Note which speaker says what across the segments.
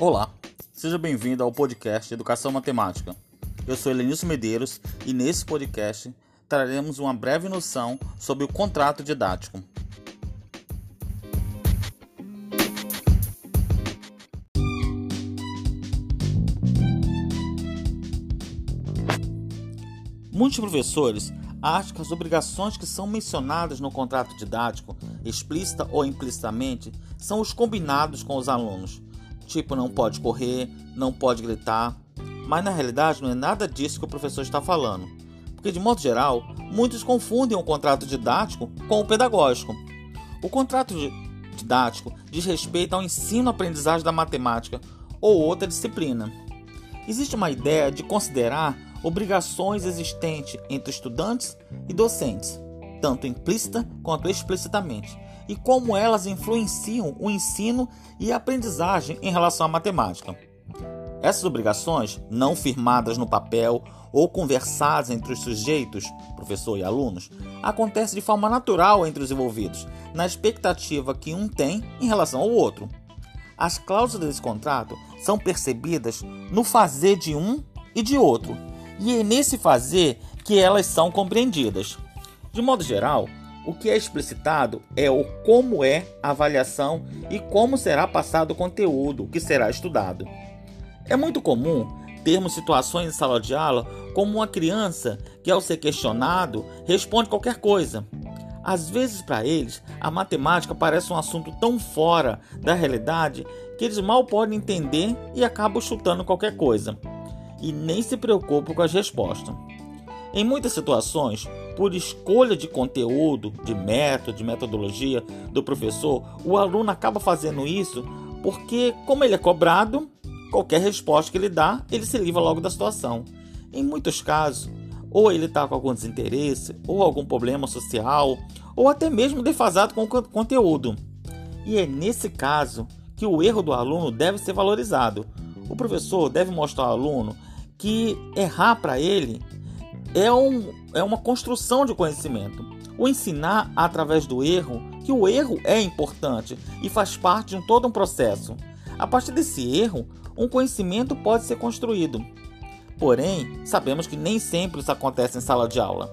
Speaker 1: Olá, seja bem-vindo ao podcast Educação Matemática. Eu sou Elenilson Medeiros e nesse podcast traremos uma breve noção sobre o contrato didático. Muitos professores acham que as obrigações que são mencionadas no contrato didático, explícita ou implicitamente, são os combinados com os alunos tipo não pode correr, não pode gritar. Mas na realidade não é nada disso que o professor está falando. Porque, de modo geral, muitos confundem o contrato didático com o pedagógico. O contrato didático diz respeito ao ensino-aprendizagem da matemática ou outra disciplina. Existe uma ideia de considerar obrigações existentes entre estudantes e docentes, tanto implícita quanto explicitamente, e como elas influenciam o ensino e a aprendizagem em relação à matemática. Essas obrigações, não firmadas no papel ou conversadas entre os sujeitos, professor e alunos, acontecem de forma natural entre os envolvidos, na expectativa que um tem em relação ao outro. As cláusulas desse contrato são percebidas no fazer de um e de outro, e é nesse fazer que elas são compreendidas. De modo geral, o que é explicitado é o como é a avaliação e como será passado o conteúdo que será estudado. É muito comum termos situações em sala de aula como uma criança que, ao ser questionado, responde qualquer coisa. Às vezes, para eles, a matemática parece um assunto tão fora da realidade que eles mal podem entender e acabam chutando qualquer coisa e nem se preocupam com as respostas. Em muitas situações, por escolha de conteúdo, de método, de metodologia do professor, o aluno acaba fazendo isso porque, como ele é cobrado, qualquer resposta que ele dá, ele se livra logo da situação. Em muitos casos, ou ele está com algum desinteresse, ou algum problema social, ou até mesmo defasado com o conteúdo. E é nesse caso que o erro do aluno deve ser valorizado. O professor deve mostrar ao aluno que errar para ele é, um, é uma construção de conhecimento. O ensinar através do erro, que o erro é importante e faz parte de todo um processo. A partir desse erro, um conhecimento pode ser construído. Porém, sabemos que nem sempre isso acontece em sala de aula.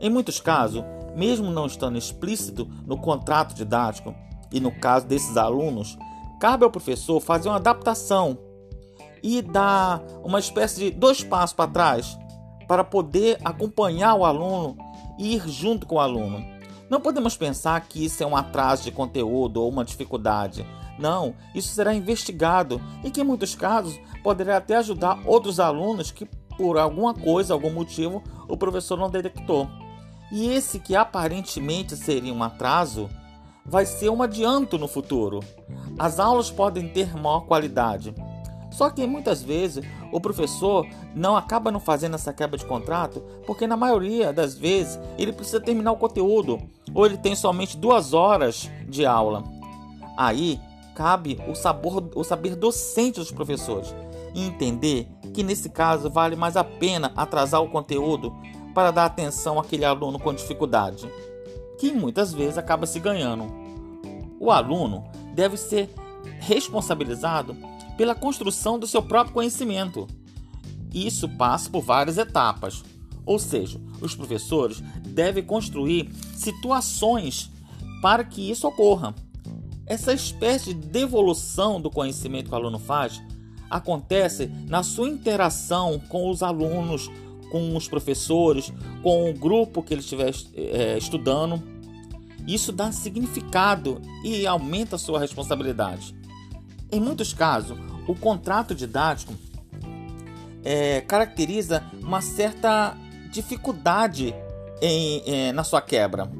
Speaker 1: Em muitos casos, mesmo não estando explícito no contrato didático, e no caso desses alunos, cabe ao professor fazer uma adaptação e dar uma espécie de dois passos para trás para poder acompanhar o aluno e ir junto com o aluno. Não podemos pensar que isso é um atraso de conteúdo ou uma dificuldade. Não, isso será investigado e que em muitos casos poderá até ajudar outros alunos que por alguma coisa, algum motivo, o professor não detectou. E esse que aparentemente seria um atraso, vai ser um adianto no futuro. As aulas podem ter maior qualidade, só que muitas vezes o professor não acaba não fazendo essa quebra de contrato porque na maioria das vezes ele precisa terminar o conteúdo ou ele tem somente duas horas de aula. Aí cabe o, sabor, o saber docente dos professores e entender que nesse caso vale mais a pena atrasar o conteúdo para dar atenção àquele aluno com dificuldade, que muitas vezes acaba se ganhando. O aluno deve ser responsabilizado pela construção do seu próprio conhecimento. Isso passa por várias etapas, ou seja, os professores devem construir situações para que isso ocorra. Essa espécie de devolução do conhecimento que o aluno faz acontece na sua interação com os alunos, com os professores, com o grupo que ele estiver é, estudando. Isso dá significado e aumenta a sua responsabilidade. Em muitos casos, o contrato didático é, caracteriza uma certa dificuldade em, em, na sua quebra.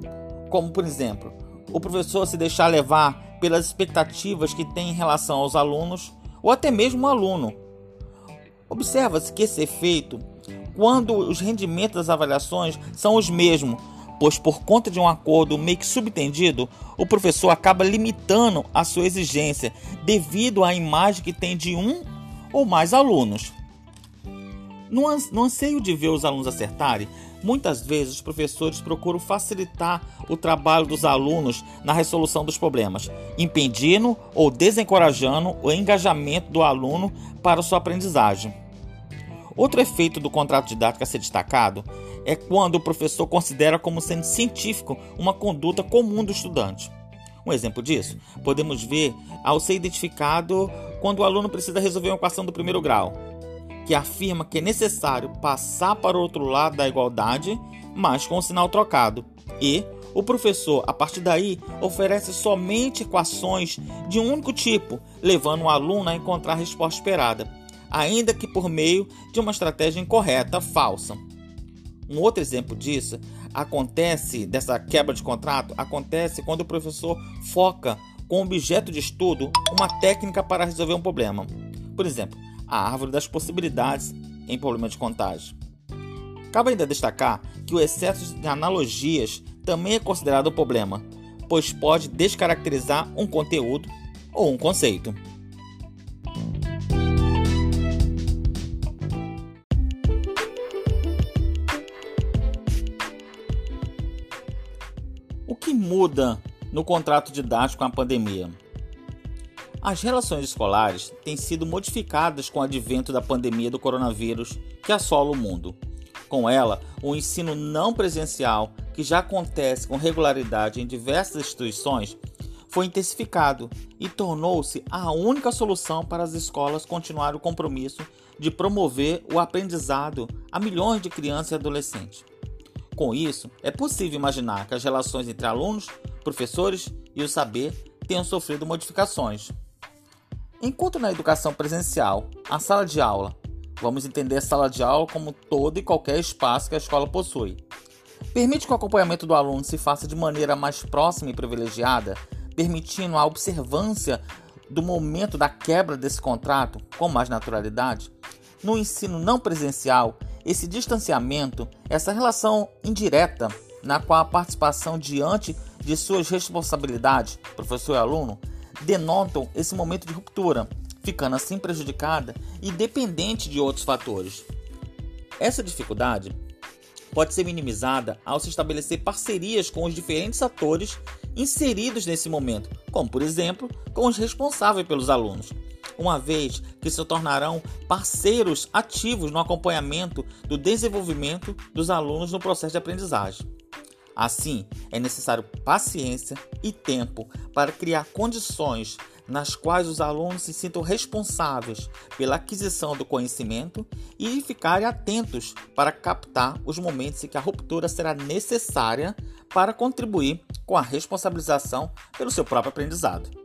Speaker 1: Como, por exemplo, o professor se deixar levar pelas expectativas que tem em relação aos alunos, ou até mesmo o aluno. Observa-se que esse efeito, quando os rendimentos das avaliações são os mesmos, pois por conta de um acordo meio que subtendido, o professor acaba limitando a sua exigência devido à imagem que tem de um ou mais alunos. No anseio de ver os alunos acertarem, Muitas vezes os professores procuram facilitar o trabalho dos alunos na resolução dos problemas, impedindo ou desencorajando o engajamento do aluno para sua aprendizagem. Outro efeito do contrato didático a ser destacado é quando o professor considera como sendo científico uma conduta comum do estudante. Um exemplo disso podemos ver ao ser identificado quando o aluno precisa resolver uma equação do primeiro grau que afirma que é necessário passar para o outro lado da igualdade, mas com o sinal trocado. E o professor, a partir daí, oferece somente equações de um único tipo, levando o aluno a encontrar a resposta esperada, ainda que por meio de uma estratégia incorreta, falsa. Um outro exemplo disso acontece, dessa quebra de contrato, acontece quando o professor foca com objeto de estudo uma técnica para resolver um problema. Por exemplo, a árvore das possibilidades em problema de contagem. Cabe ainda destacar que o excesso de analogias também é considerado um problema, pois pode descaracterizar um conteúdo ou um conceito. O que muda no contrato didático com a pandemia? As relações escolares têm sido modificadas com o advento da pandemia do coronavírus que assola o mundo. Com ela, o ensino não presencial, que já acontece com regularidade em diversas instituições, foi intensificado e tornou-se a única solução para as escolas continuar o compromisso de promover o aprendizado a milhões de crianças e adolescentes. Com isso, é possível imaginar que as relações entre alunos, professores e o saber tenham sofrido modificações. Enquanto na educação presencial, a sala de aula, vamos entender a sala de aula como todo e qualquer espaço que a escola possui, permite que o acompanhamento do aluno se faça de maneira mais próxima e privilegiada, permitindo a observância do momento da quebra desse contrato com mais naturalidade. No ensino não presencial, esse distanciamento, essa relação indireta na qual a participação diante de suas responsabilidades, professor e aluno, denotam esse momento de ruptura, ficando assim prejudicada e dependente de outros fatores. Essa dificuldade pode ser minimizada ao se estabelecer parcerias com os diferentes atores inseridos nesse momento, como por exemplo com os responsáveis pelos alunos, uma vez que se tornarão parceiros ativos no acompanhamento do desenvolvimento dos alunos no processo de aprendizagem. Assim, é necessário paciência e tempo para criar condições nas quais os alunos se sintam responsáveis pela aquisição do conhecimento e ficarem atentos para captar os momentos em que a ruptura será necessária para contribuir com a responsabilização pelo seu próprio aprendizado.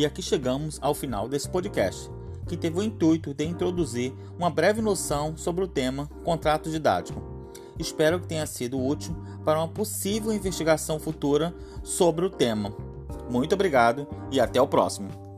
Speaker 1: E aqui chegamos ao final desse podcast, que teve o intuito de introduzir uma breve noção sobre o tema contrato didático. Espero que tenha sido útil para uma possível investigação futura sobre o tema. Muito obrigado e até o próximo.